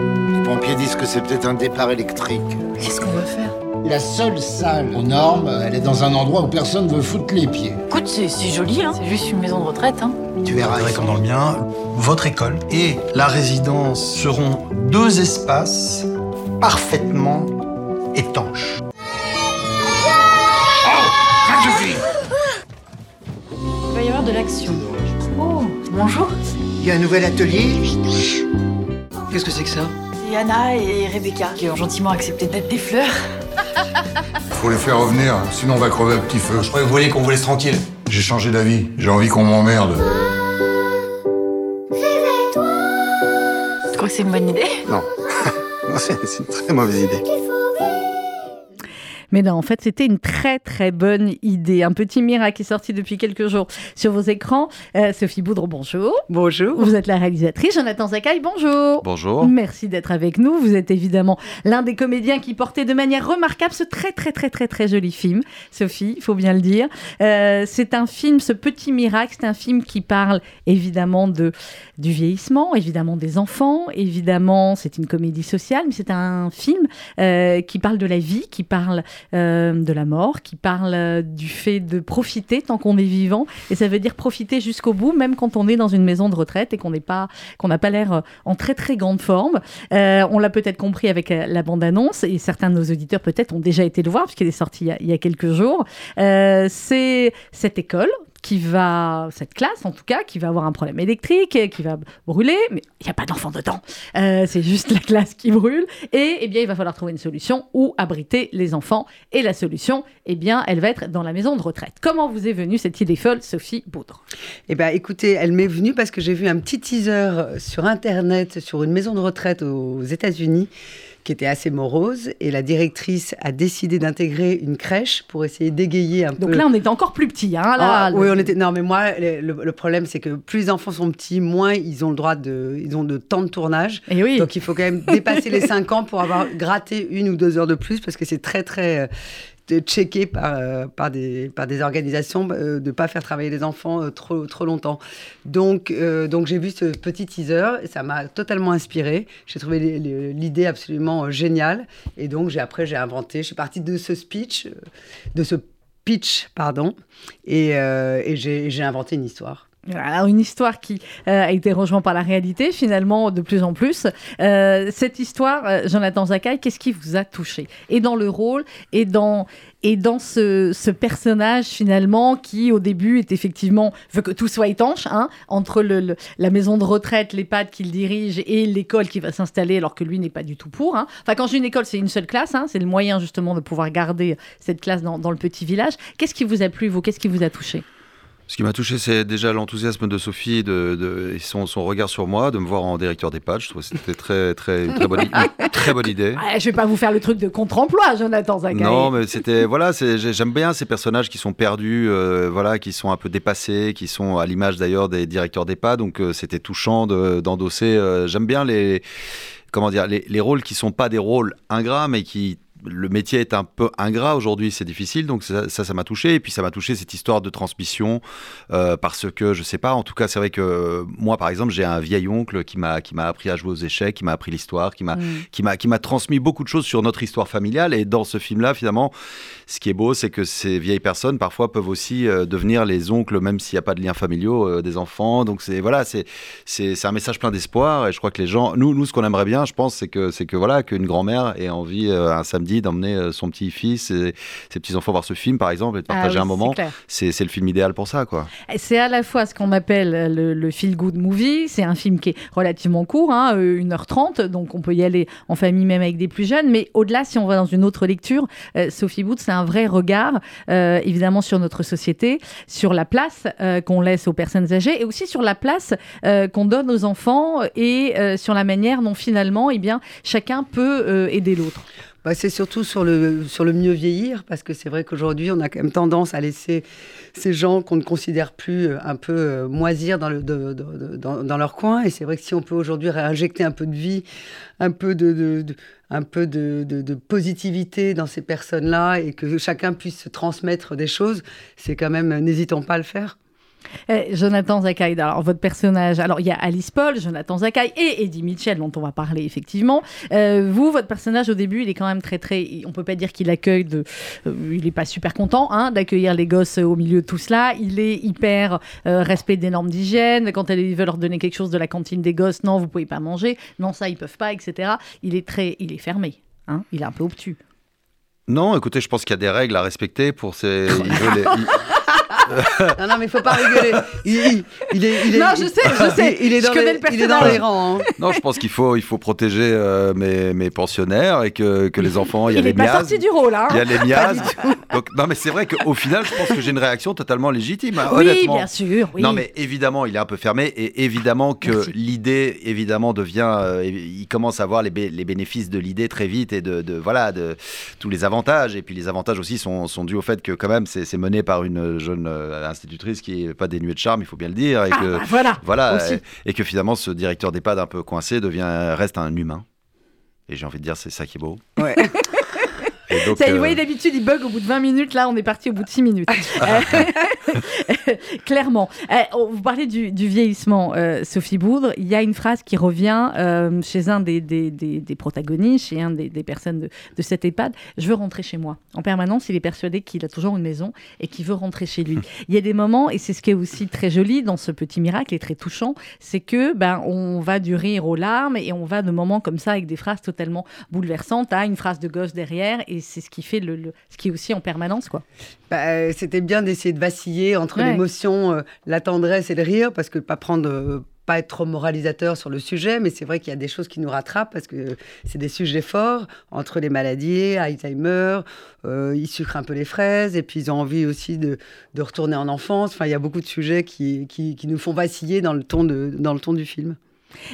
Les pompiers disent que c'est peut-être un départ électrique. Qu'est-ce qu'on va faire? La seule salle aux normes, elle est dans un endroit où personne veut foutre les pieds. Écoute, c'est c'est joli, hein. C'est juste une maison de retraite, hein. Tu verras. Pareil comme dans le mien, votre école et la résidence seront deux espaces parfaitement étanches. Suffit Il va y avoir de l'action. Oh, bonjour. Il y a un nouvel atelier? Qu'est-ce que c'est que ça C'est Anna et Rebecca qui ont gentiment accepté de mettre des fleurs. Faut les faire revenir, sinon on va crever à petit feu. Je croyais que vous vouliez qu'on vous laisse tranquille. J'ai changé d'avis, j'ai envie qu'on m'emmerde. Tu crois que c'est une bonne idée? Non. Non, c'est c'est une très mauvaise idée. Mais non, en fait, c'était une très très bonne idée. Un petit miracle qui est sorti depuis quelques jours sur vos écrans. Euh, Sophie Boudre, bonjour. Bonjour. Vous êtes la réalisatrice. Jonathan Zakaï, bonjour. Bonjour. Merci d'être avec nous. Vous êtes évidemment l'un des comédiens qui portait de manière remarquable ce très très très très très joli film. Sophie, il faut bien le dire. Euh, c'est un film, ce petit miracle, c'est un film qui parle évidemment de du vieillissement, évidemment des enfants, évidemment c'est une comédie sociale, mais c'est un film euh, qui parle de la vie, qui parle euh, de la mort, qui parle euh, du fait de profiter tant qu'on est vivant, et ça veut dire profiter jusqu'au bout, même quand on est dans une maison de retraite et qu'on n'est pas, qu'on n'a pas l'air euh, en très très grande forme. On l'a peut-être compris avec la bande-annonce, et certains de nos auditeurs peut-être ont déjà été le voir puisqu'il est sorti il y a, quelques jours. C'est cette école qui va, cette classe en tout cas, qui va avoir un problème électrique, qui va brûler, mais il n'y a pas d'enfants dedans. Euh, c'est juste la classe qui brûle. Et eh bien, il va falloir trouver une solution où abriter les enfants. Et la solution, eh bien, elle va être dans la maison de retraite. Comment vous est venue cette idée folle, Sophie Boudre? Eh ben, écoutez, elle m'est venue parce que j'ai vu un petit teaser sur Internet sur une maison de retraite aux États-Unis qui était assez morose et la directrice a décidé d'intégrer une crèche pour essayer d'égayer un Donc peu. là, on était encore plus petits. Hein, là, Ah, le- oui, on était. Non, mais moi, le, le- le problème, c'est que plus les enfants sont petits, moins ils ont le droit de, ils ont de temps de tournage. Et oui. Donc, il faut quand même dépasser les 5 ans pour avoir gratté une ou deux heures de plus parce que c'est très, très. Checké par, euh, par, des, par des organisations euh, de ne pas faire travailler les enfants euh, trop, trop longtemps. Donc, donc j'ai vu ce petit teaser, ça m'a totalement inspiré. J'ai trouvé l'idée absolument géniale. Et donc, après, j'ai inventé, je suis partie de ce speech, de ce pitch, pardon, et, et j'ai inventé une histoire. Une histoire qui euh, a été rejointe par la réalité, finalement, de plus en plus. Euh, cette histoire, euh, Jonathan Zakaï, qu'est-ce qui vous a touché? Et dans le rôle, et dans, et dans ce, ce personnage, finalement, qui, au début, est effectivement, veut que tout soit étanche, hein, entre le, la maison de retraite, l'EHPAD qu'il dirige, et l'école qui va s'installer, alors que lui n'est pas du tout pour. hein. Enfin, quand j'ai une école, c'est une seule classe, hein, c'est le moyen, justement, de pouvoir garder cette classe dans le petit village. Qu'est-ce qui vous a plu, vous? Qu'est-ce qui vous a touché? Ce qui m'a touché, c'est déjà l'enthousiasme de Sophie de, de- et son, son regard sur moi, de me voir en directeur d'EHPAD. Je trouve que c'était très, très, très, bonne, une très bonne idée. Ah, Je vais pas vous faire le truc de contre-emploi, Jonathan Zakaï. Non, mais c'était voilà, j'aime bien ces personnages qui sont perdus, euh, voilà, qui sont un peu dépassés, qui sont à l'image d'ailleurs des directeurs d'EHPAD. Donc euh, c'était touchant de- d'endosser. euh, j'aime bien les comment dire les, les rôles qui sont pas des rôles ingrats, mais qui le métier est un peu ingrat aujourd'hui, c'est difficile, donc ça, ça, m'a touché. Et puis ça m'a touché cette histoire de transmission, euh, parce que je sais pas, en tout cas, c'est vrai que euh, moi, par exemple, j'ai un vieil oncle qui m'a qui m'a appris à jouer aux échecs, qui m'a appris l'histoire, qui m'a Mm. qui m'a qui m'a transmis beaucoup de choses sur notre histoire familiale. Et dans ce film-là, finalement, ce qui est beau, c'est que ces vieilles personnes parfois peuvent aussi euh, devenir les oncles, même s'il n'y a pas de liens familiaux euh, des enfants. Donc c'est voilà, c'est un message plein d'espoir. Et je crois que les gens, nous nous, ce qu'on aimerait bien, je pense, c'est que c'est que voilà, qu'une grand-mère ait envie un samedi d'emmener euh, son petit-fils et ses petits enfants voir ce film, par exemple, et de Ah partager oui, un moment. c'est le film idéal pour ça, quoi. C'est à la fois ce qu'on appelle le, le feel-good movie. C'est un film qui est relativement court, hein, euh, 1h30, donc on peut y aller en famille, même avec des plus jeunes. Mais au-delà, si on va dans une autre lecture, euh, Sophie Booth, c'est un vrai regard, euh, évidemment, sur notre société, sur la place euh, qu'on laisse aux personnes âgées et aussi sur la place euh, qu'on donne aux enfants et euh, sur la manière dont finalement, eh bien, chacun peut euh, aider l'autre. Bah, c'est surtout sur le, sur le mieux vieillir, parce que c'est vrai qu'aujourd'hui, on a quand même tendance à laisser ces gens qu'on ne considère plus euh, un peu euh, moisir dans, le, dans, leur coin. Et c'est vrai que si on peut aujourd'hui réinjecter un peu de vie, un peu de- un peu de, de- de positivité dans ces personnes-là, et que chacun puisse se transmettre des choses, c'est quand même, euh, n'hésitons pas à le faire. Eh, Jonathan Zakaï, alors votre personnage, alors il y a Alice Paul, Jonathan Zakaï et Eddie Mitchell dont on va parler effectivement. Euh, vous, votre personnage au début, il est quand même très très, on peut pas dire qu'il accueille de, euh, il est pas super content hein, d'accueillir les gosses au milieu de tout cela. Il est hyper euh, respect des normes d'hygiène. Quand elle veut leur donner quelque chose de la cantine des gosses, non, vous pouvez pas manger, non ça ils peuvent pas, etc. Il est très, il est fermé, hein, il est un peu obtus. Non, écoutez, je pense qu'il y a des règles à respecter pour ces. il veut les- Non, non, mais il faut pas rigoler. Il, il- il est, il est- Non, je sais, je sais. Il, il est Je dans connais les, le il est dans les rangs. hein. Non, je pense qu'il faut, il faut protéger euh, mes, mes pensionnaires et que, que les enfants, il y a il les est pas sorti du rôle, hein. Il y a les tout. Donc, non, mais c'est vrai qu'au final, je pense que j'ai une réaction totalement légitime. hein, Oui, honnêtement. bien sûr. Oui. Non, mais évidemment, il est un peu fermé et évidemment que l'idée, évidemment, devient. euh, il commence à voir les, bé- les bénéfices de l'idée très vite et de, de- voilà de tous les avantages. Et puis les avantages aussi sont, sont dus au fait que quand même c'est c'est mené par une jeune euh, institutrice qui est pas dénuée de charme, il faut bien le dire, et Ah, que bah, voilà. voilà et, et que finalement ce directeur d'EHPAD un peu coincé devient reste un humain. Et j'ai envie de dire c'est ça qui est beau. Ouais. Et donc, Ça, vous euh, voyez, d'habitude, il bug au bout de 20 minutes. Là, on est parti au bout de 6 minutes. Euh, Clairement. Euh, vous parlez du, du vieillissement, euh, Sophie Boudre. Il y a une phrase qui revient euh, chez un des, des, des- des protagonistes, chez un des, personnes de, de cet EHPAD. Je veux rentrer chez moi. En permanence, il est persuadé qu'il a toujours une maison et qu'il veut rentrer chez lui. Il y a des moments, et c'est ce qui est aussi très joli dans ce petit miracle et très touchant, c'est que ben, on va du rire aux larmes et on va de moments comme ça avec des phrases totalement bouleversantes à une phrase de gosse derrière et c'est ce qui fait le, le- ce qui est aussi en permanence quoi. Bah, euh, C'était bien d'essayer de vaciller entre Ouais. l'émotion, euh, la tendresse et le rire, parce que pas prendre. euh, pas être trop moralisateur sur le sujet, mais c'est vrai qu'il y a des choses qui nous rattrapent parce que c'est des sujets forts entre les maladies, Alzheimer, euh, ils sucrent un peu les fraises et puis ils ont envie aussi de, de retourner en enfance. Enfin, il y a beaucoup de sujets qui, qui, qui nous font vaciller dans le ton, de, dans le ton du film.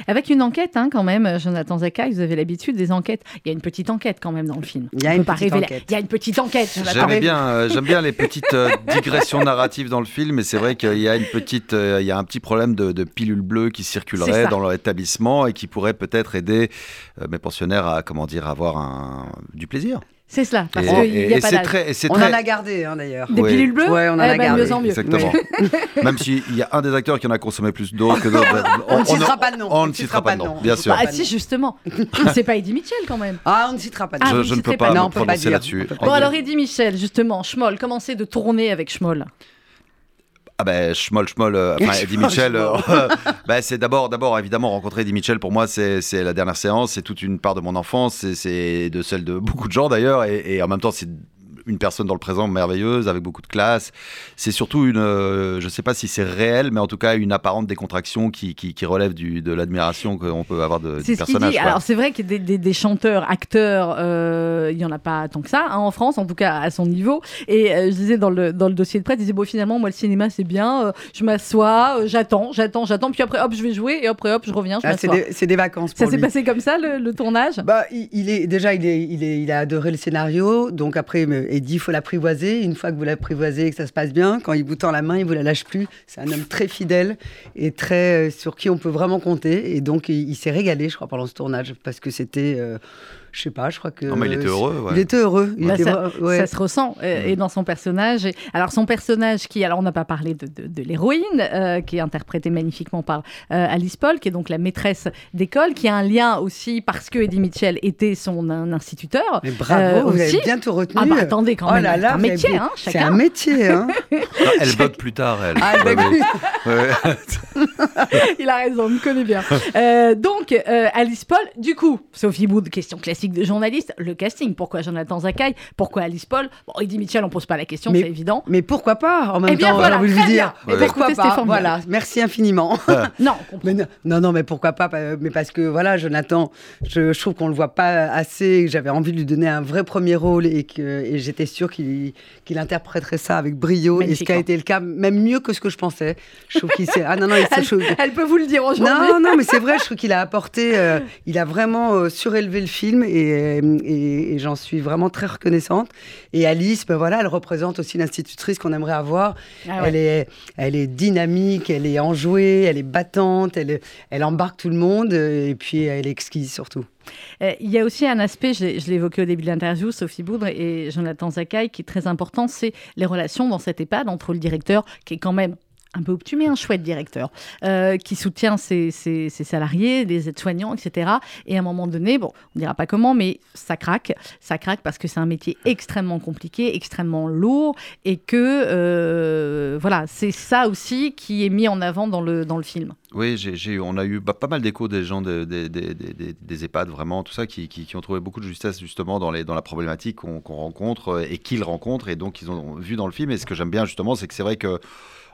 Avec une enquête hein, quand même, Jonathan Zaka, vous avez l'habitude des enquêtes. Il y a une petite enquête quand même dans le film. Il y a une petite révéler. enquête. Il y a une petite enquête. Jonathan. J'aimais bien, euh, j'aime bien les petites euh, digressions narratives dans le film, et c'est vrai qu'il y a une petite, euh, il y a un petit problème de, de pilule bleue qui circulerait dans leur établissement et qui pourrait peut-être aider euh, mes pensionnaires à, comment dire, avoir un, du plaisir. C'est cela, parce qu'il n'y a et pas c'est d'âge. très, et c'est On très- en a gardé hein, d'ailleurs. Des pilules bleues Ouais, on en Eh a ben, gardé. mieux en mieux. Exactement. Même s'il y a un des acteurs qui en a consommé plus d'autres que d'autres. On ne citera pas de nom. On ne citera pas de nom, bien sûr. Bah si, justement. c'est pas Eddie Mitchell quand même. Ah, on ne citera pas de Ah, nom. je, je ne peux pas. pas Non, me prononcer dire. là-dessus. Bon alors Eddie Mitchell, justement, Schmoll, commencez de tourner avec Schmoll. Ah ben schmoll schmoll euh, enfin Eddie Mitchell euh, ben, c'est d'abord d'abord évidemment rencontrer Eddie Mitchell pour moi c'est c'est la dernière séance c'est toute une part de mon enfance c'est- c'est de celle de beaucoup de gens d'ailleurs et, et en même temps c'est une personne dans le présent merveilleuse avec beaucoup de classe c'est surtout une euh, je sais pas si c'est réel mais en tout cas une apparente décontraction qui, qui, qui relève du, de l'admiration qu'on peut avoir de, C'est du ce qu'il personnage dit. Alors c'est vrai que des, des- des chanteurs, acteurs, euh, il y en a pas tant que ça hein, en France, en tout cas à son niveau. Et euh, je disais dans le, dans le dossier de presse, il disait bon finalement moi le cinéma c'est bien, euh, je m'assois, euh, j'attends, j'attends, j'attends, puis après hop je vais jouer et après hop je reviens, je Ah, c'est m'assois. des, c'est des vacances Ça s'est passé comme ça le, le tournage? Bah, il, il est déjà, il, est, il, est, il a adoré le scénario. Donc après, il il dit, il faut l'apprivoiser. Une fois que vous l'apprivoisez et que ça se passe bien, quand il vous tend la main, il vous la lâche plus. C'est un homme très fidèle et très euh, sur qui on peut vraiment compter. Et donc, il, il s'est régalé, je crois, pendant ce tournage, parce que c'était, euh, je sais pas, je crois que. Non, mais il était heureux, ouais. Il était heureux. Il Bah, était ça, vra- ouais. ça se ressent euh, et dans son personnage. Et- alors son personnage qui, alors on n'a pas parlé de, de- de l'héroïne, euh, qui est interprétée magnifiquement par euh, Alice Paul, qui est donc la maîtresse d'école, qui a un lien aussi parce que Eddie Mitchell était son un instituteur. Mais bravo, Euh, vous aussi. avez bien tout retenu. Ah bah attendez quand Oh même, là là, un avez métier, hein, C'est un métier, hein. Non, elle bug plus tard elle Ah, elle bug. Il a raison, on me connaît bien. Euh, donc, euh, Alice Paul, du coup, Sophie Wood, question classique de journaliste, le casting. Pourquoi Jonathan Zakaï Pourquoi Alice Paul? Bon, Eddie Mitchell, on pose pas la question, c'est évident. Mais pourquoi pas En même Eh bien, temps, voilà, j'ai envie de très vous dire. bien. Ben, pourquoi écoutez, pas. Voilà, merci infiniment. Non. Mais non, non, non, mais pourquoi pas Mais parce que voilà, Jonathan, je, je trouve qu'on le voit pas assez. J'avais envie de lui donner un vrai premier rôle et que et j'étais sûre qu'il qu'il interpréterait ça avec brio. Et ce qui a Magnifiquement. été le cas, même mieux que ce que je pensais. Je trouve qu'il s'est. Ah non, non, il s'est. Elle, elle peut vous le dire aujourd'hui. Non, non, mais c'est vrai, je trouve qu'il a apporté, euh, il a vraiment euh, surélevé le film et, euh, et, et j'en suis vraiment très reconnaissante. Et Alice, ben voilà, elle représente aussi l'institutrice qu'on aimerait avoir. Ah ouais. Elle, est, elle est dynamique, elle est enjouée, elle est battante, elle, elle embarque tout le monde euh, et puis elle est exquise surtout. Euh, il y a aussi un aspect, je, évoqué au début de l'interview, Sophie Boudre et Jonathan Zakaï, qui est très important, c'est les relations dans cet EHPAD entre le directeur, qui est quand même un peu obtus, mais un chouette directeur, euh, qui soutient ses, salariés, les aides-soignants, etc. Et à un moment donné, bon, on ne dira pas comment, mais ça craque. Ça craque parce que c'est un métier extrêmement compliqué, extrêmement lourd, et que, euh, voilà, c'est ça aussi qui est mis en avant dans le, dans le film. Oui, on a eu bah, pas mal d'échos des gens de- des- des- des- des- des EHPAD, vraiment, tout ça, qui, qui- ont trouvé beaucoup de justesse justement dans, les, dans la problématique qu'on, qu'on rencontre euh, et qu'ils rencontrent. Et donc, ils ont vu dans le film. Et ce que j'aime bien justement, c'est que c'est vrai que.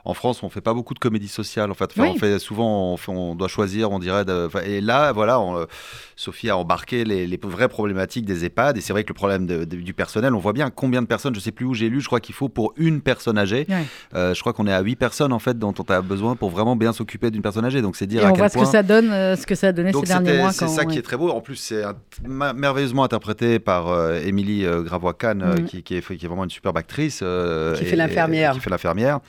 En France, on fait pas beaucoup de comédie sociale. En fait, Enfin, Oui. on fait souvent, on, fait- on doit choisir, on dirait. de- et là, voilà, on, euh, Sophie a embarqué les, les vraies problématiques des EHPAD. Et c'est vrai que le problème de- de- du personnel, on voit bien combien de personnes. Je sais plus où j'ai lu. Je crois qu'il faut pour une personne âgée. Euh, je crois qu'on est à 8 personnes en fait dont on a besoin pour vraiment bien s'occuper d'une personne âgée. Donc c'est dire Et à on quel voit ce que ça donne, euh, ce que ça a donné Donc ces derniers mois. c'est ça qui est très beau. En plus, c'est merveilleusement interprété par Émilie euh, Gravois-Kahn, Mhm. qui, qui est, qui est vraiment une superbe actrice. Qui fait l'infirmière. Qui fait l'infirmière.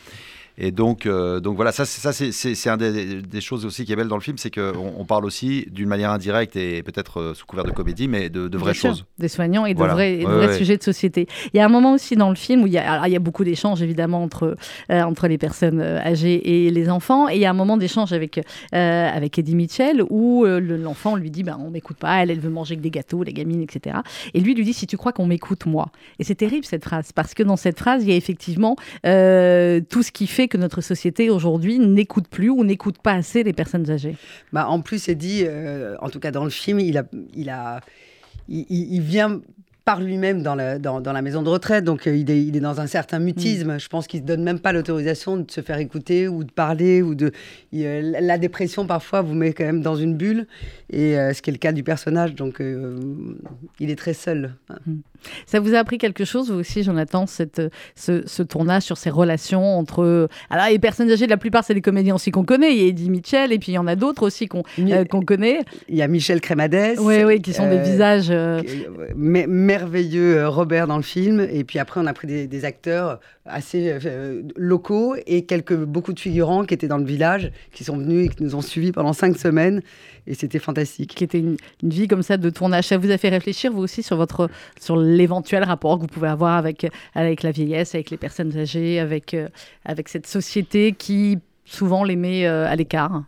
Et donc, euh, donc voilà, ça, c'est- ça un des, des choses aussi qui est belle dans le film, c'est qu'on on parle aussi d'une manière indirecte et peut-être euh, sous couvert de comédie, mais de, de vraies Bien sûr, choses. Des soignants et de Voilà. vrais, et de Ouais, vrais ouais. sujets de société. Il y a un moment aussi dans le film où il y a, alors, il y a beaucoup d'échanges évidemment entre, euh, entre les personnes âgées et les enfants. Et il y a un moment d'échange avec, euh, avec Eddie Mitchell où euh, le- l'enfant lui dit ben, On m'écoute pas, elle, elle veut manger que des gâteaux, les gamines, etc. Et lui lui dit Si tu crois qu'on m'écoute, moi. Et c'est terrible cette phrase parce que dans cette phrase, il y a effectivement tout ce qui fait que notre société aujourd'hui n'écoute plus ou n'écoute pas assez les personnes âgées. Bah, en plus, c'est dit, euh, en tout cas dans le film, il, a, il, a, il, vient par lui-même dans la, dans, dans la maison de retraite, donc euh, il, est, il est dans un certain mutisme. Je pense qu'il ne se donne même pas l'autorisation de se faire écouter ou de parler. ou de il, euh, la- dépression, parfois, vous met quand même dans une bulle, et euh, ce qui est le cas du personnage, donc il est très seul. Ça vous a appris quelque chose, vous aussi, Jonathan, cette, ce, ce tournage sur ces relations entre... Alors, les personnes âgées, la plupart, c'est des comédiens aussi qu'on connaît. Il y a Eddie Mitchell, et puis il y en a d'autres aussi qu'on qu'on connaît. Il y a Michel Crémadès. Oui, oui, qui sont des visages... me- merveilleux euh, Robert dans le film. Et puis après, on a pris des, acteurs assez euh, locaux et quelques, beaucoup de figurants qui étaient dans le village, qui sont venus et qui nous ont suivis pendant cinq semaines. Et c'était fantastique. qui était une, vie comme ça de tournage. Ça vous a fait réfléchir, vous aussi, sur, votre, sur l'éventuel rapport que vous pouvez avoir avec, avec la vieillesse, avec les personnes âgées, avec, euh, avec cette société qui souvent les met euh, à l'écart?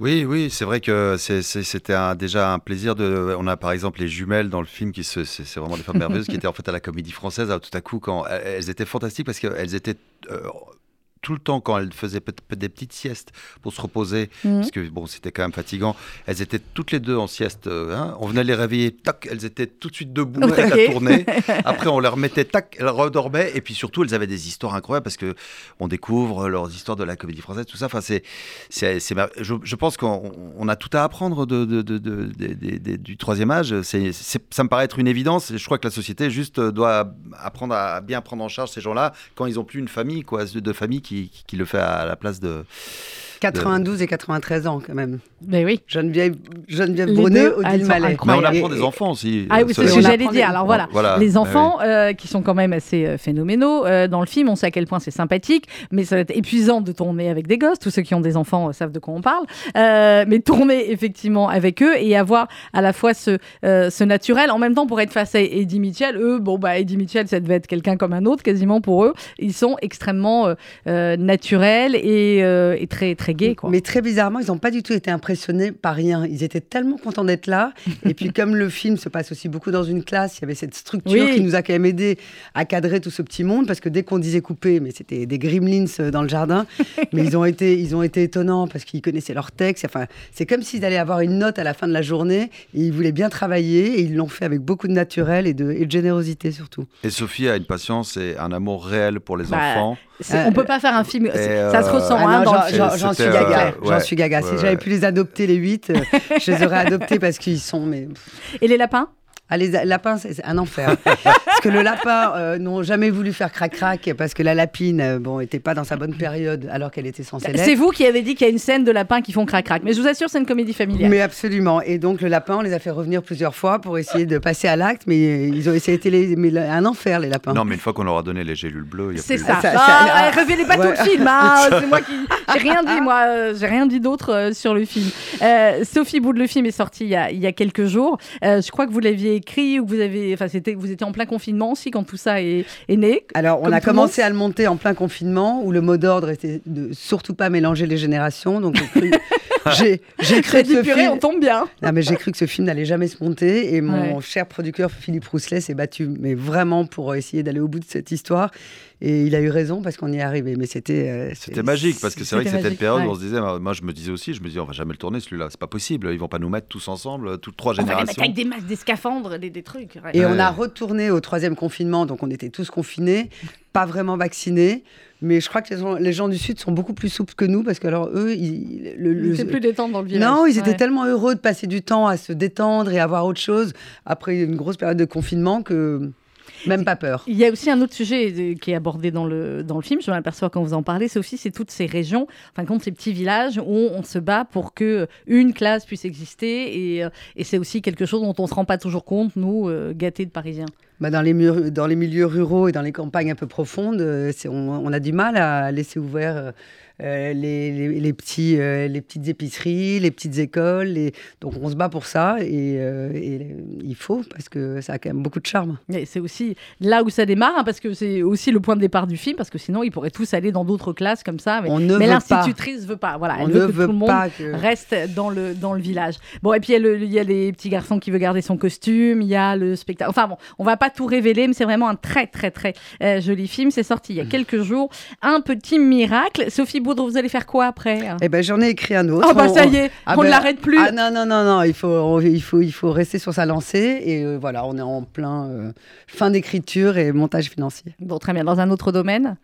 Oui, oui, c'est vrai que c'était déjà un plaisir de. On a par exemple les jumelles dans le film qui c'est vraiment des femmes merveilleuses qui étaient en fait à la Comédie Française. Tout à coup, quand elles elles étaient fantastiques parce qu'elles étaient euh, tout le temps quand elles faisaient des petites siestes pour se reposer, Mhm. parce que bon, c'était quand même fatigant. Elles étaient toutes les deux en sieste. euh, hein. on venait les réveiller, tac, elles étaient tout de suite debout, Ok. tête à tourner. Après, on les remettait, tac, elles redormaient. Et puis surtout, elles avaient des histoires incroyables parce que on découvre leurs histoires de la comédie française, tout ça. Enfin, c'est, c'est, je, je pense qu'on on a tout à apprendre de, du troisième âge. C'est, ça me paraît être une évidence. Je crois que la société juste doit apprendre à bien prendre en charge ces gens-là quand ils n'ont plus une famille, quoi, de famille qui, qui, le fait à la place de. 92 et 93 ans, quand même. Mais oui. Geneviève, Geneviève Brunet, Odile Mallet. Mais on apprend des enfants aussi. Ah oui, c'est ce que j'allais dire. Alors voilà, Voilà. les Ouais, enfants euh, qui sont quand même assez euh, phénoménaux euh, dans le film, on sait à quel point c'est sympathique, mais ça va être épuisant de tourner avec des gosses. Tous ceux qui ont des enfants euh, savent de quoi on parle. Euh, mais tourner effectivement avec eux et avoir à la fois ce, euh, ce naturel, en même temps pour être face à Eddie Mitchell, eux, bon bah Eddie Mitchell, ça devait être quelqu'un comme un autre quasiment pour eux. Ils sont extrêmement euh, euh, naturels et, euh, et très très gays quoi. Mais très bizarrement, ils n'ont pas du tout été impressionnés par rien. Ils étaient tellement contents d'être là. Et puis, comme le film se passe aussi beaucoup dans une classe, il y avait cette structure Oui. qui nous a quand même aidé à cadrer tout ce petit monde. Parce que dès qu'on disait couper, mais c'était des gremlins euh, dans le jardin. mais ils ont été, ils ont été étonnants parce qu'ils connaissaient leur texte. Enfin, c'est comme s'ils allaient avoir une note à la fin de la journée. Et ils voulaient bien travailler. Et ils l'ont fait avec beaucoup de naturel et de, et de générosité surtout. Et Sophie a une patience et un amour réel pour les Bah, enfants. C'est- Euh, on peut pas faire un film, ça se euh, ressent Ah hein, j'en- suis gaga. euh, J'en ouais, suis gaga. ouais, si j'avais pu les adopter les huit, euh, je les aurais adoptés parce qu'ils sont mais Et les lapins? Ah, les lapins, c'est c'est un enfer. parce que le lapin euh, n'ont jamais voulu faire crac-crac parce que la lapine, euh, bon, était pas dans sa bonne période alors qu'elle était censée C'est l'être. vous qui avez dit qu'il y a une scène de lapins qui font crac-crac. Mais je vous assure, c'est une comédie familiale. Mais absolument. Et donc, le lapin, on les a fait revenir plusieurs fois pour essayer de passer à l'acte, mais euh, ils ont essayé télé, mais un enfer, les lapins. Non, mais une fois qu'on leur a donné les gélules bleues, il y a C'est plus- ça. Ça- Ah, ça- ah, révélez pas Ouais. tout le film. hein. C'est moi qui. J'ai rien dit, moi. euh, J'ai rien dit d'autre sur le film. Euh, Sophie Bout, le film est sorti il y a, il y a quelques jours. Euh, je crois que vous l'aviez écrit ou que vous avez, enfin, c'était, vous étiez en plein confinement aussi quand tout ça est, est né. Alors, on a commencé à le monter en plein confinement, où le mot d'ordre était de surtout pas mélanger les générations. Donc, j'ai cru- j'ai cru J'ai que ce purée, film... on tombe bien. Non, mais j'ai cru que ce film n'allait jamais se monter et mon Ouais. cher producteur Philippe Rousselet s'est battu, mais vraiment pour essayer d'aller au bout de cette histoire. Et il a eu raison parce qu'on y est arrivé. Mais c'était. euh, C'était magique parce que c'est vrai que C'était une période ouais. où on se disait, moi je me disais aussi, je me disais on va jamais le tourner celui-là, c'est pas possible, ils vont pas nous mettre tous ensemble, toutes trois On va les générations. avec des masques, des scaphandres, des, des trucs. ouais. Et on a retourné au troisième confinement, donc on était tous confinés, pas vraiment vaccinés. Mais je crois que les gens, les gens du Sud sont beaucoup plus souples que nous parce que alors eux, ils, le- Ils le- étaient plus détendus dans le village. non, ils étaient Ouais. tellement heureux de passer du temps à se détendre et avoir autre chose après une grosse période de confinement que même pas peur. Il y a aussi un autre sujet euh, qui est abordé dans le, dans le film, je m'aperçois quand vous en parlez, c'est aussi c'est toutes ces régions, enfin compte ces petits villages où on se bat pour que une classe puisse exister et, euh, et c'est aussi quelque chose dont on se rend pas toujours compte, nous, euh, gâtés de Parisiens. Bah, dans, les murs- dans les milieux ruraux et dans les campagnes un peu profondes, on, on a du mal à laisser ouvert les, les- les petits, euh, les petites épiceries, les petites écoles. les- Donc on se bat pour ça et, euh, et il faut parce que ça a quand même beaucoup de charme. Et c'est aussi là où ça démarre, hein, parce que c'est aussi le point de départ du film, parce que sinon ils pourraient tous aller dans d'autres classes comme ça. Mais, mais veut pas. l'institutrice veut pas. Voilà, On elle ne veut que veut tout le monde que... reste dans le, dans le village. Bon, et puis il y, a les petits garçons qui veulent garder son costume, il y a le spectacle. Enfin bon, on va pas tout révéler, mais c'est vraiment un très très très euh, joli film. C'est sorti il y a quelques jours. Un petit miracle. Sophie Boudreau, vous allez faire quoi après Eh ben, j'en ai écrit un autre. Oh bah On- ça y est, Ah on ne ben, l'arrête plus. Ah non, non, non, non, il faut, on- il faut, il faut rester sur sa lancée. Et euh, voilà, on est en plein euh, fin d'écriture et montage financier. Bon, très bien. Dans un autre domaine?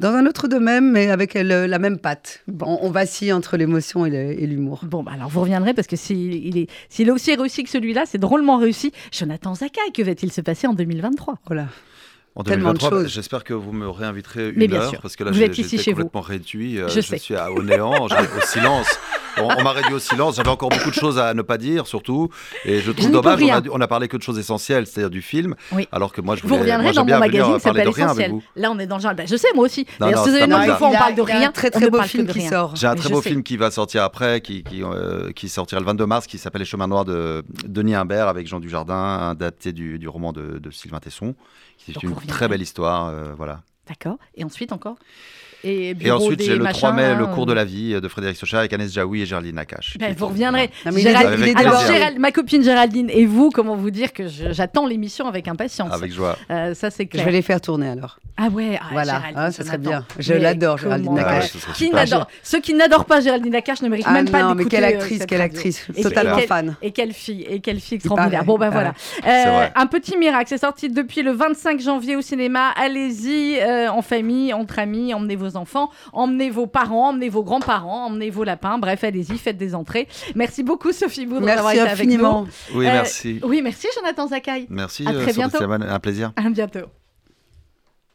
Dans un autre domaine, mais avec le- la même patte. On, on vacille entre l'émotion et l'humour. Bon, bah alors vous reviendrez parce que s'il il est, est aussi réussi que celui-là, c'est drôlement réussi. Jonathan Zakaï, que va-t-il se passer en 2023 Voilà. En Tellement de 2023, choses. j'espère que vous me réinviterez une Mais bien heure sûr. parce que là j'ai- vous. complètement réduit, euh, Je je, suis à- au néant, au silence. On, on m'a réduit au silence, j'avais encore beaucoup de choses à ne pas dire surtout et je trouve dommage on a, on a parlé que de choses essentielles, c'est-à-dire du film, Oui. alors que moi je Vous voulais reviendrez moi, dans mon magazine qui parler de s'appelle rien avec Essentiel. vous. Là, on est dans le genre. bah, je sais, moi aussi. Non, D'ailleurs, non, si vous c'est avez une autre fois, on parle de rien. un très très beau film qui sort. J'ai un très beau film qui va sortir après, qui, qui, euh, sortira le 22 mars, qui s'appelle Les Chemins Noirs de Denis Imbert avec Jean Dujardin, adapté du, du roman de, de Sylvain Tesson. qui est Donc une vous très belle histoire, euh, voilà. D'accord. Et ensuite encore? Et, ensuite, j'ai le 3 mai, le cours de euh, la vie de Frédéric Socha avec Agnès Jaoui et Géraldine Nakache. ben, vous reviendrez. Non, mais il est- Gérald- il est Alors, débordé. Gérald- ma copine Géraldine et vous, comment vous dire que je- j'attends l'émission avec impatience. Avec joie. Euh, ça, c'est Je clair. vais les faire tourner alors. Ah ouais, ah, Voilà. Géraldine, Ah, ça serait bien. Je l'adore, Géraldine Nakache. Qui n'adore Ceux qui n'adorent pas Géraldine Nakache ne méritent Ah même pas non, mais d'écouter quelle euh, actrice, quelle actrice. Totalement fan. Et quelle fille, et quelle fille extraordinaire. Bon ben Ah voilà. Un petit miracle, c'est sorti depuis le 25 janvier au cinéma. Allez-y en famille, entre amis, emmenez vos enfants, emmenez vos parents, emmenez vos grands-parents, emmenez vos lapins. Bref, allez-y, faites des entrées. Merci beaucoup Sophie Boudre d'avoir Merci été avec infiniment. nous. Oui, Euh, merci. Oui, merci Jonathan Zakai. Merci, à euh, très bientôt. Un plaisir. À bientôt.